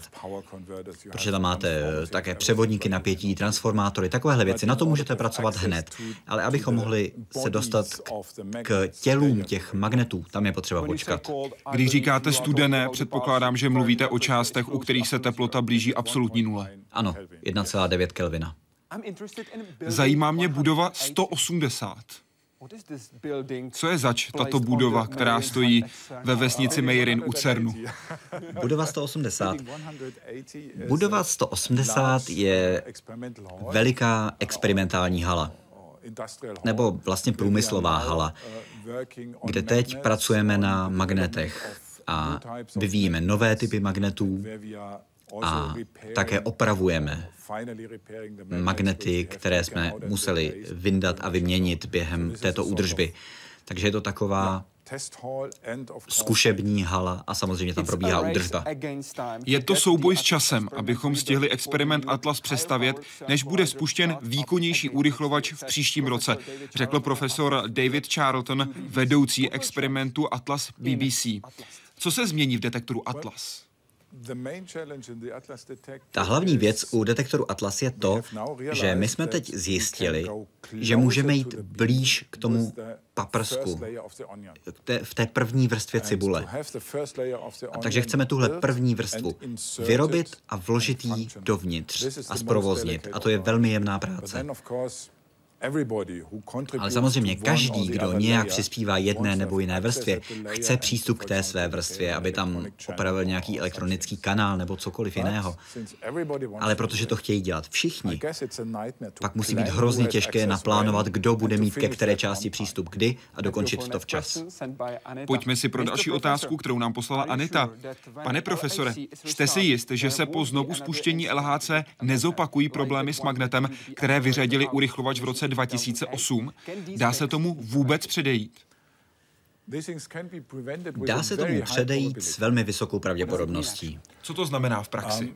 Protože tam máte také převodníky napětí, transformátory, takovéhle věci. Na to můžete pracovat hned. Ale abychom mohli se dostat k tělům těch magnetů, tam je potřeba počkat. Když říkáte studené, předpokládám, že mluvíte o částech, u kterých se teplota blíží absolutní nule. Ano, 1,9 Kelvina. Zajímá mě budova 180. Co je zač tato budova, která stojí ve vesnici Meirin u Cernu? Budova 180. Budova 180 je veliká experimentální hala. Nebo vlastně průmyslová hala, kde teď pracujeme na magnetech a vyvíjíme nové typy magnetů a také opravujeme magnety, které jsme museli vyndat a vyměnit během této údržby. Takže je to taková zkušební hala a samozřejmě tam probíhá údržba. Je to souboj s časem, abychom stihli experiment Atlas přestavět, než bude spuštěn výkonnější urychlovač v příštím roce, řekl profesor David Charlton, vedoucí experimentu Atlas BBC. Co se změní v detektoru Atlas? Ta hlavní věc u detektoru Atlas je to, že my jsme teď zjistili, že můžeme jít blíž k tomu paprsku, v té první vrstvě cibule. A takže chceme tuhle první vrstvu vyrobit a vložit ji dovnitř a zprovoznit. A to je velmi jemná práce. Ale samozřejmě každý, kdo nějak přispívá jedné nebo jiné vrstvě, chce přístup k té své vrstvě, aby tam opravil nějaký elektronický kanál nebo cokoliv jiného. Ale protože to chtějí dělat všichni, pak musí být hrozně těžké naplánovat, kdo bude mít ke které části přístup kdy a dokončit to včas. Pojďme si pro další otázku, kterou nám poslala Anita. Pane profesore, jste si jist, že se po znovu spuštění LHC nezopakují problémy s magnetem, které vyřadili urychlovač v roce 2008. Dá se tomu vůbec předejít? Dá se tomu předejít s velmi vysokou pravděpodobností. Co to znamená v praxi?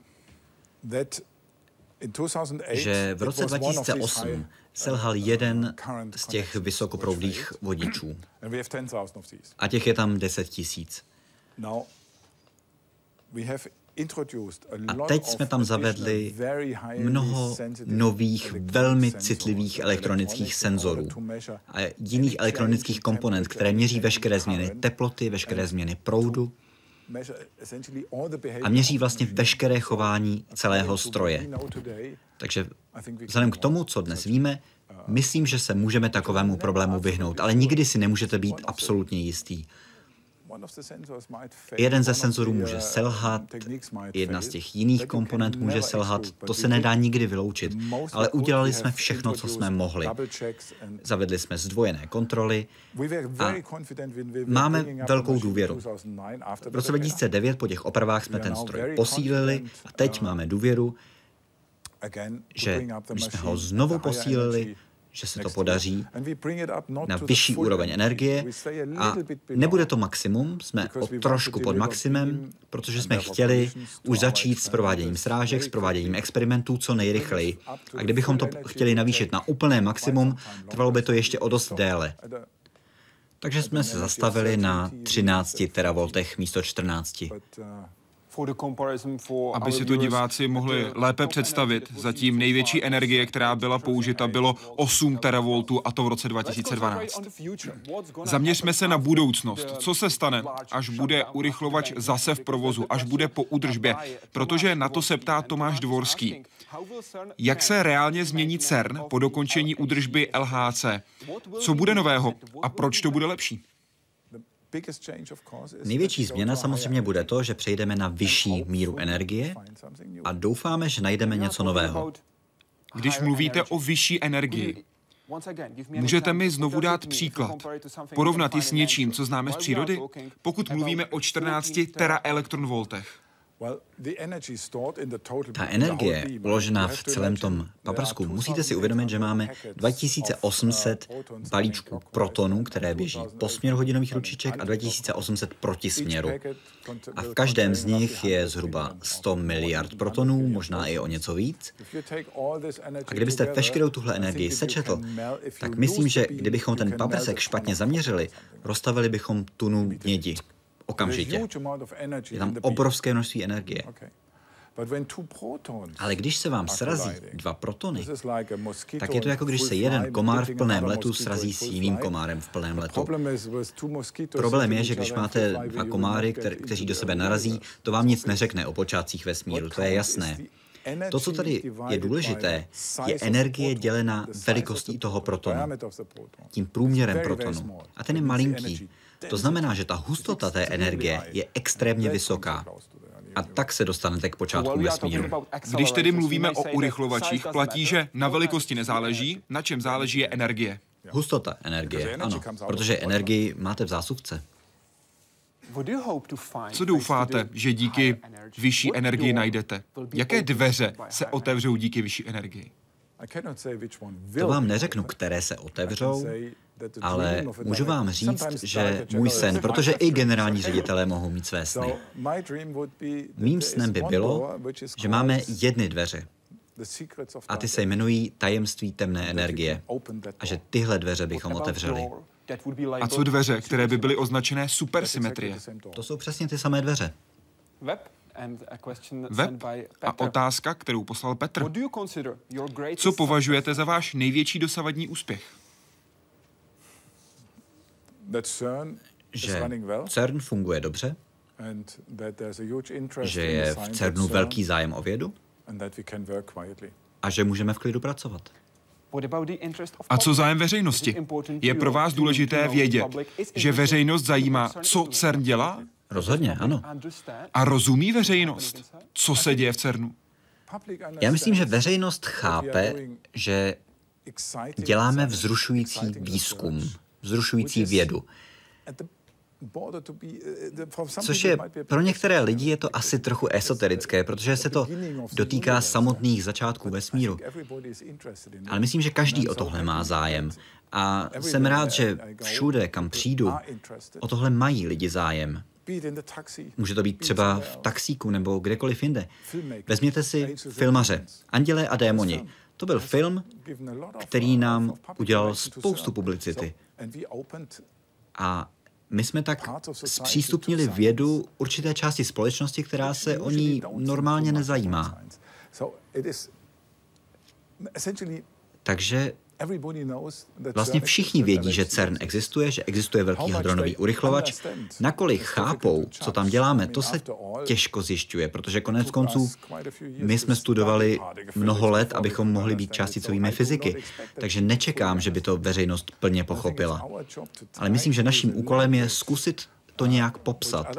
Že v roce 2008 selhal jeden z těch vysokoproudých vodičů. A těch je tam 10 tisíc. A teď jsme tam zavedli mnoho nových, velmi citlivých elektronických senzorů a jiných elektronických komponent, které měří veškeré změny teploty, veškeré změny proudu a měří vlastně veškeré chování celého stroje. Takže vzhledem k tomu, co dnes víme, myslím, že se můžeme takovému problému vyhnout, ale nikdy si nemůžete být absolutně jistý. Jeden ze senzorů může uh, selhat, jedna z těch jiných komponent může selhat, to se nedá nikdy vyloučit, ale udělali jsme všechno, co jsme mohli. Zavedli jsme zdvojené kontroly a máme velkou důvěru. V roce 2009 po těch opravách jsme ten stroj posílili a teď uh, máme důvěru, že když jsme ho znovu posílili, že se to podaří na vyšší úroveň energie a nebude to maximum, jsme o trošku pod maximem, protože jsme chtěli už začít s prováděním srážek, s prováděním experimentů co nejrychleji. A kdybychom to chtěli navýšit na úplné maximum, trvalo by to ještě o dost déle. Takže jsme se zastavili na 13 teravoltech místo 14. Aby si to diváci mohli lépe představit, zatím největší energie, která byla použita, bylo 8 teravoltů a to v roce 2012. Zaměřme se na budoucnost. Co se stane, až bude urychlovač zase v provozu, až bude po údržbě? Protože na to se ptá Tomáš Dvorský. Jak se reálně změní CERN po dokončení údržby LHC? Co bude nového a proč to bude lepší? Největší změna samozřejmě bude to, že přejdeme na vyšší míru energie a doufáme, že najdeme něco nového. Když mluvíte o vyšší energii, Můžete mi znovu dát příklad? Porovnat ji s něčím, co známe z přírody? Pokud mluvíme o 14 teraelektronvoltech. Ta energie uložená v celém tom paprsku, musíte si uvědomit, že máme 2800 balíčků protonů, které běží po směru hodinových ručiček a 2800 proti směru. A v každém z nich je zhruba 100 miliard protonů, možná i o něco víc. A kdybyste veškerou tuhle energii sečetl, tak myslím, že kdybychom ten paprsek špatně zaměřili, rozstavili bychom tunu mědi okamžitě. Je tam obrovské množství energie. Ale když se vám srazí dva protony, tak je to jako když se jeden komár v plném letu srazí s jiným komárem v plném letu. Problém je, že když máte dva komáry, kteří do sebe narazí, to vám nic neřekne o počátcích vesmíru, to je jasné. To, co tady je důležité, je energie dělená velikostí toho protonu, tím průměrem protonu. A ten je malinký. To znamená, že ta hustota té energie je extrémně vysoká. A tak se dostanete k počátku vesmíru. Když tedy mluvíme o urychlovačích, platí, že na velikosti nezáleží, na čem záleží je energie. Hustota energie, ano, protože energii máte v zásuvce. Co doufáte, že díky vyšší energii najdete? Jaké dveře se otevřou díky vyšší energii? To vám neřeknu, které se otevřou, ale můžu vám říct, že můj sen, protože i generální ředitelé mohou mít své sny. Mým snem by bylo, že máme jedny dveře. A ty se jmenují tajemství temné energie. A že tyhle dveře bychom otevřeli. A co dveře, které by byly označené supersymetrie? To jsou přesně ty samé dveře. Web a otázka, kterou poslal Petr. Co považujete za váš největší dosavadní úspěch? Že CERN funguje dobře, že je v CERNu velký zájem o vědu a že můžeme v klidu pracovat. A co zájem veřejnosti? Je pro vás důležité vědět, že veřejnost zajímá, co CERN dělá? Rozhodně, ano. A rozumí veřejnost, co se děje v CERNu? Já myslím, že veřejnost chápe, že děláme vzrušující výzkum, vzrušující vědu. Což je pro některé lidi je to asi trochu esoterické, protože se to dotýká samotných začátků vesmíru. Ale myslím, že každý o tohle má zájem. A jsem rád, že všude, kam přijdu, o tohle mají lidi zájem. Může to být třeba v taxíku nebo kdekoliv jinde. Vezměte si filmaře Andělé a démoni. To byl film, který nám udělal spoustu publicity. A my jsme tak zpřístupnili vědu určité části společnosti, která se o ní normálně nezajímá. Takže Vlastně všichni vědí, že CERN existuje, že existuje velký hadronový urychlovač. Nakolik chápou, co tam děláme, to se těžko zjišťuje, protože konec konců my jsme studovali mnoho let, abychom mohli být částicovými fyziky, takže nečekám, že by to veřejnost plně pochopila. Ale myslím, že naším úkolem je zkusit to nějak popsat,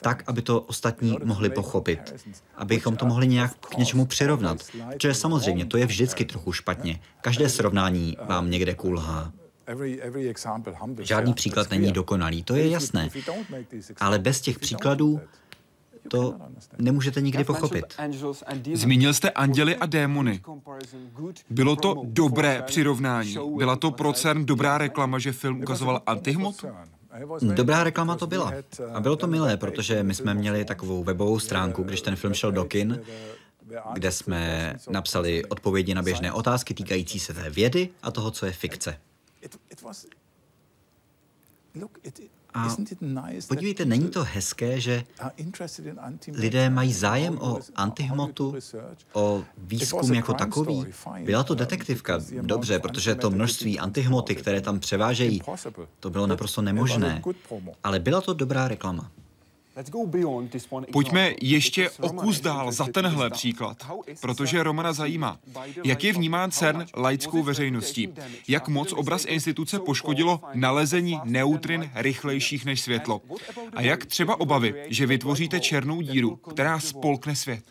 tak, aby to ostatní mohli pochopit, abychom to mohli nějak k něčemu přirovnat. Protože samozřejmě to je vždycky trochu špatně. Každé srovnání vám někde kulhá. Žádný příklad není dokonalý, to je jasné. Ale bez těch příkladů to nemůžete nikdy pochopit. Zmínil jste anděly a démony. Bylo to dobré přirovnání. Byla to pro CERN dobrá reklama, že film ukazoval antihmotu? Dobrá reklama to byla. A bylo to milé, protože my jsme měli takovou webovou stránku, když ten film šel do kin, kde jsme napsali odpovědi na běžné otázky týkající se té vědy a toho, co je fikce. A podívejte, není to hezké, že lidé mají zájem o antihmotu, o výzkum jako takový? Byla to detektivka, dobře, protože to množství antihmoty, které tam převážejí, to bylo naprosto nemožné. Ale byla to dobrá reklama. Pojďme ještě o kus dál za tenhle příklad, protože Romana zajímá, jak je vnímán CERN laickou veřejností, jak moc obraz instituce poškodilo nalezení neutrin rychlejších než světlo. A jak třeba obavy, že vytvoříte černou díru, která spolkne svět.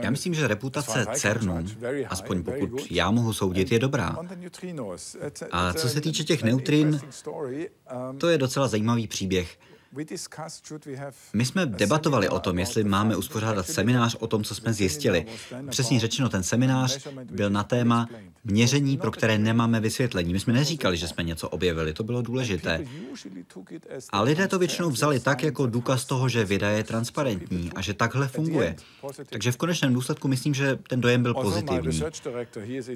Já myslím, že reputace CERNu, aspoň pokud já mohu soudit, je dobrá. A co se týče těch neutrin, to je docela zajímavý příběh. My jsme debatovali o tom, jestli máme uspořádat seminář o tom, co jsme zjistili. Přesně řečeno, ten seminář byl na téma měření, pro které nemáme vysvětlení. My jsme neříkali, že jsme něco objevili, to bylo důležité. A lidé to většinou vzali tak jako důkaz toho, že věda je transparentní a že takhle funguje. Takže v konečném důsledku myslím, že ten dojem byl pozitivní.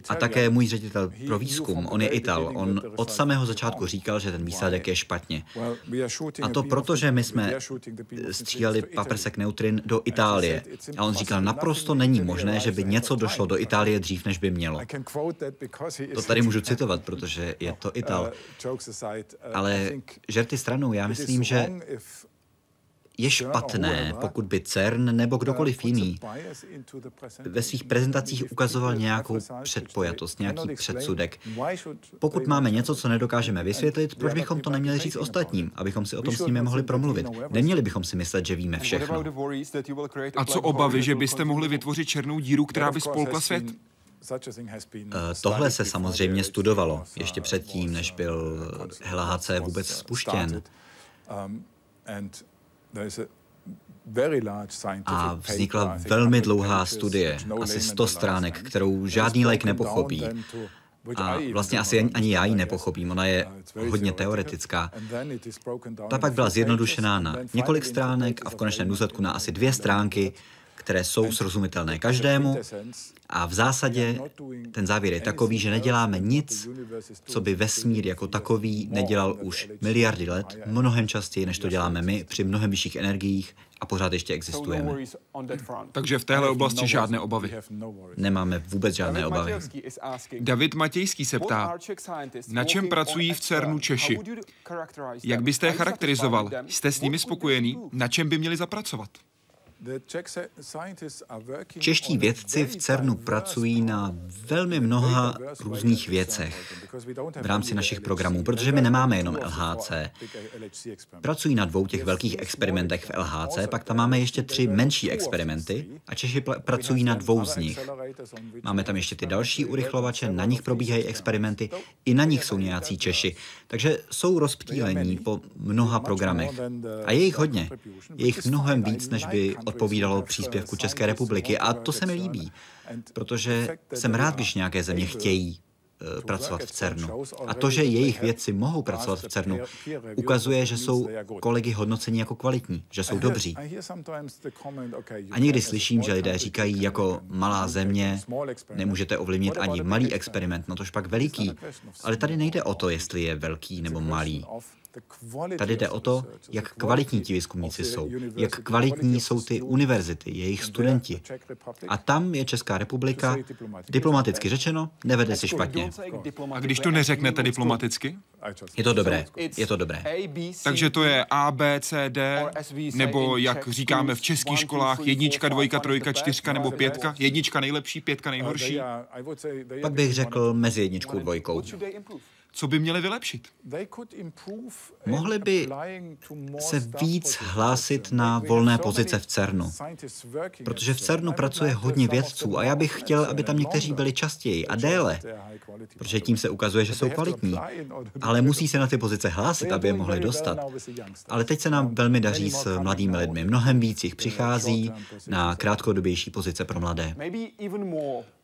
A také můj ředitel pro výzkum, on je Ital, on od samého začátku říkal, že ten výsledek je špatně. A to proto, protože my jsme stříleli paprsek neutrin do Itálie. A on říkal, naprosto není možné, že by něco došlo do Itálie dřív, než by mělo. To tady můžu citovat, protože je to Ital. Ale žerty stranou, já myslím, že je špatné, pokud by CERN nebo kdokoliv jiný ve svých prezentacích ukazoval nějakou předpojatost, nějaký předsudek. Pokud máme něco, co nedokážeme vysvětlit, proč bychom to neměli říct ostatním, abychom si o tom s nimi mohli promluvit? Neměli bychom si myslet, že víme všechno. A co obavy, že byste mohli vytvořit černou díru, která by spolkla svět? Tohle se samozřejmě studovalo ještě předtím, než byl HLHC vůbec spuštěn. A vznikla velmi dlouhá studie, asi 100 stránek, kterou žádný lék nepochopí. A vlastně asi ani já ji nepochopím, ona je hodně teoretická. Ta pak byla zjednodušená na několik stránek a v konečném důsledku na asi dvě stránky, které jsou srozumitelné každému a v zásadě ten závěr je takový, že neděláme nic, co by vesmír jako takový nedělal už miliardy let, mnohem častěji, než to děláme my, při mnohem vyšších energiích a pořád ještě existujeme. Takže v téhle oblasti žádné obavy. Nemáme vůbec žádné obavy. David Matějský se ptá, na čem pracují v CERNu Češi? Jak byste je charakterizoval? Jste s nimi spokojený? Na čem by měli zapracovat? Čeští vědci v CERNu pracují na velmi mnoha různých věcech v rámci našich programů, protože my nemáme jenom LHC. Pracují na dvou těch velkých experimentech v LHC, pak tam máme ještě tři menší experimenty a Češi pracují na dvou z nich. Máme tam ještě ty další urychlovače, na nich probíhají experimenty, i na nich jsou nějací Češi. Takže jsou rozptýlení po mnoha programech. A je jich hodně. Je jich mnohem víc, než by odpovídalo příspěvku České republiky a to se mi líbí, protože jsem rád, když nějaké země chtějí eh, pracovat v CERNu. A to, že jejich vědci mohou pracovat v CERNu, ukazuje, že jsou kolegy hodnoceni jako kvalitní, že jsou dobří. A někdy slyším, že lidé říkají, jako malá země nemůžete ovlivnit ani malý experiment, no tož pak veliký. Ale tady nejde o to, jestli je velký nebo malý. Tady jde o to, jak kvalitní ti výzkumníci jsou, jak kvalitní jsou ty univerzity, jejich studenti. A tam je Česká republika, diplomaticky řečeno, nevede si špatně. A když to neřeknete diplomaticky? Je to dobré, je to dobré. Takže to je A, B, C, D, nebo jak říkáme v českých školách, jednička, dvojka, trojka, čtyřka nebo pětka, jednička nejlepší, pětka nejhorší? Pak bych řekl mezi jedničkou, dvojkou. Co by měli vylepšit? Mohli by se víc hlásit na volné pozice v CERNu, protože v CERNu pracuje hodně vědců a já bych chtěl, aby tam někteří byli častěji a déle, protože tím se ukazuje, že jsou kvalitní. Ale musí se na ty pozice hlásit, aby je mohli dostat. Ale teď se nám velmi daří s mladými lidmi. Mnohem víc jich přichází na krátkodobější pozice pro mladé.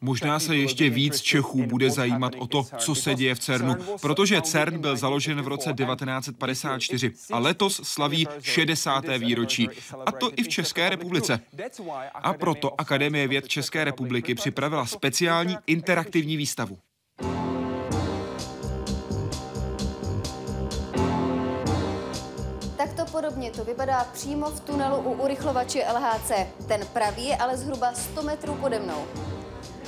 Možná se ještě víc Čechů bude zajímat o to, co se děje v CERNu, protože CERN byl založen v roce 1954 a letos slaví 60. výročí, a to i v České republice. A proto Akademie věd České republiky připravila speciální interaktivní výstavu. podobně to vypadá přímo v tunelu u urychlovače LHC. Ten pravý je ale zhruba 100 metrů pode mnou.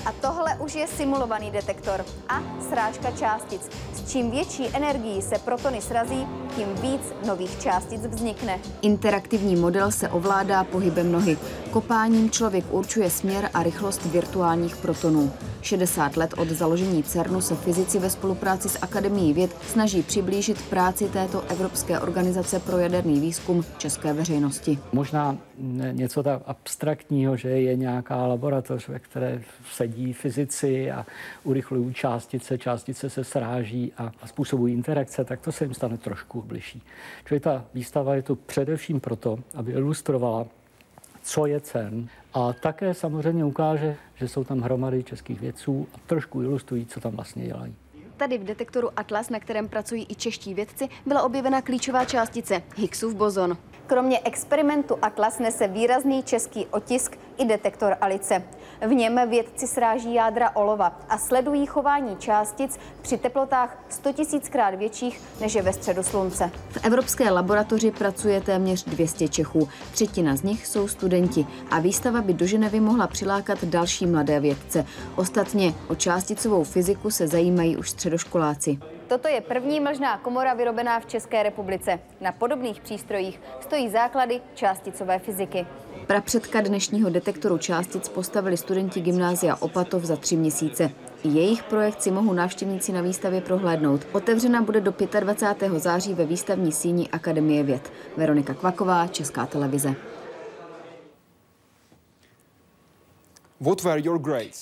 A tohle už je simulovaný detektor a srážka částic. S čím větší energií se protony srazí, tím víc nových částic vznikne. Interaktivní model se ovládá pohybem nohy. Kopáním člověk určuje směr a rychlost virtuálních protonů. 60 let od založení CERNu se fyzici ve spolupráci s Akademií věd snaží přiblížit práci této Evropské organizace pro jaderný výzkum české veřejnosti. Možná něco tak abstraktního, že je nějaká laboratoř, ve které sedí fyzici a urychlují částice, částice se sráží a způsobují interakce, tak to se jim stane trošku bližší. Čili ta výstava je tu především proto, aby ilustrovala co je CERN a také samozřejmě ukáže, že jsou tam hromady českých vědců a trošku ilustrují, co tam vlastně dělají. Tady v detektoru Atlas, na kterém pracují i čeští vědci, byla objevena klíčová částice Higgsův bozon. Kromě experimentu Atlas nese výrazný český otisk i detektor Alice. V něm vědci sráží jádra olova a sledují chování částic při teplotách 100 000 krát větších než je ve středu slunce. V evropské laboratoři pracuje téměř 200 Čechů. Třetina z nich jsou studenti a výstava by do Ženevy mohla přilákat další mladé vědce. Ostatně o částicovou fyziku se zajímají už středoškoláci. Toto je první mlžná komora vyrobená v České republice. Na podobných přístrojích stojí základy částicové fyziky. Prapředka dnešního detektoru částic postavili studenti gymnázia Opatov za tři měsíce. Jejich projekt si mohou návštěvníci na výstavě prohlédnout. Otevřena bude do 25. září ve výstavní síni Akademie věd. Veronika Kvaková, Česká televize.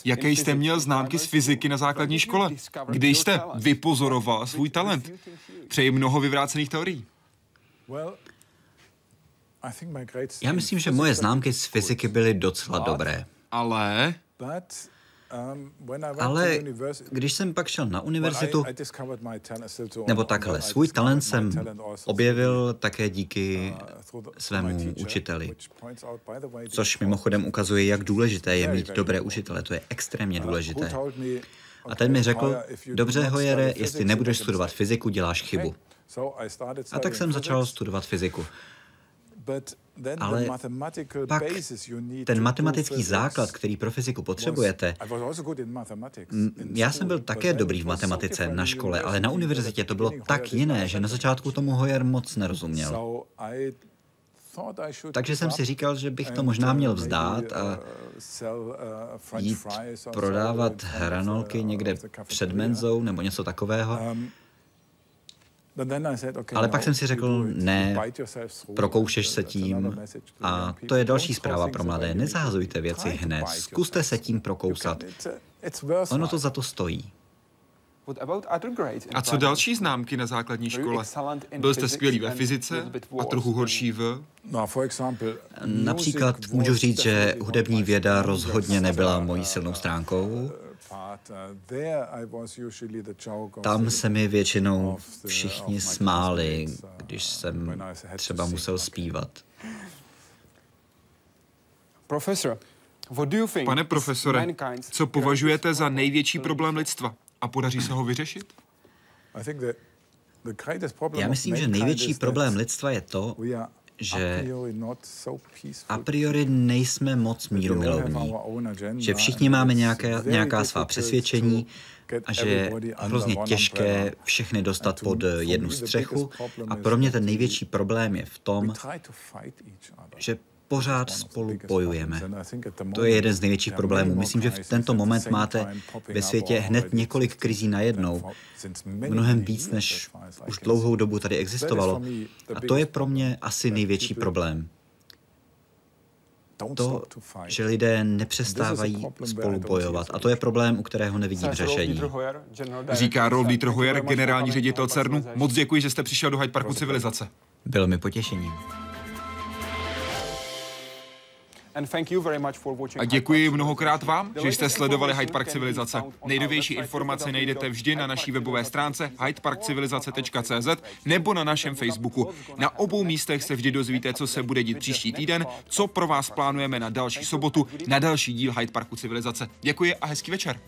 Jaké jste měl známky z fyziky na základní škole? Kdy jste vypozoroval svůj talent? Přeji mnoho vyvrácených teorií. Já myslím, že moje známky z fyziky byly docela dobré. Ale... Ale když jsem pak šel na univerzitu, nebo takhle, svůj talent jsem objevil také díky svému učiteli. Což mimochodem ukazuje, jak důležité je mít dobré učitele. To je extrémně důležité. A ten mi řekl, dobře, Hojere, jestli nebudeš studovat fyziku, děláš chybu. A tak jsem začal studovat fyziku. Ale pak ten matematický základ, který pro fyziku potřebujete, já jsem byl také dobrý v matematice na škole, ale na univerzitě to bylo tak jiné, že na začátku tomu Hoyer moc nerozuměl. Takže jsem si říkal, že bych to možná měl vzdát a jít prodávat hranolky někde před menzou nebo něco takového. Ale pak jsem si řekl, ne, prokoušeš se tím a to je další zpráva pro mladé. Nezahazujte věci hned, zkuste se tím prokousat. Ono to za to stojí. A co další známky na základní škole? Byl jste skvělý ve fyzice a trochu horší v... Například můžu říct, že hudební věda rozhodně nebyla mojí silnou stránkou. Tam se mi většinou všichni smáli, když jsem třeba musel zpívat. Pane profesore, co považujete za největší problém lidstva a podaří se ho vyřešit? Já myslím, že největší problém lidstva je to, že a priori nejsme moc mírumilovní, že všichni máme nějaké, nějaká svá přesvědčení a že je hrozně těžké všechny dostat pod jednu střechu. A pro mě ten největší problém je v tom, že pořád spolu bojujeme. To je jeden z největších problémů. Myslím, že v tento moment máte ve světě hned několik krizí najednou. Mnohem víc, než už dlouhou dobu tady existovalo. A to je pro mě asi největší problém. To, že lidé nepřestávají spolu bojovat. A to je problém, u kterého nevidím řešení. Říká Rolf Dieter Hoyer, generální ředitel CERNu. Moc děkuji, že jste přišel do Hyde Parku Civilizace. Bylo mi potěšením. A děkuji mnohokrát vám, že jste sledovali Hyde Park Civilizace. Nejnovější informace najdete vždy na naší webové stránce hydeparkcivilizace.cz nebo na našem Facebooku. Na obou místech se vždy dozvíte, co se bude dít příští týden, co pro vás plánujeme na další sobotu, na další díl Hyde Parku Civilizace. Děkuji a hezký večer.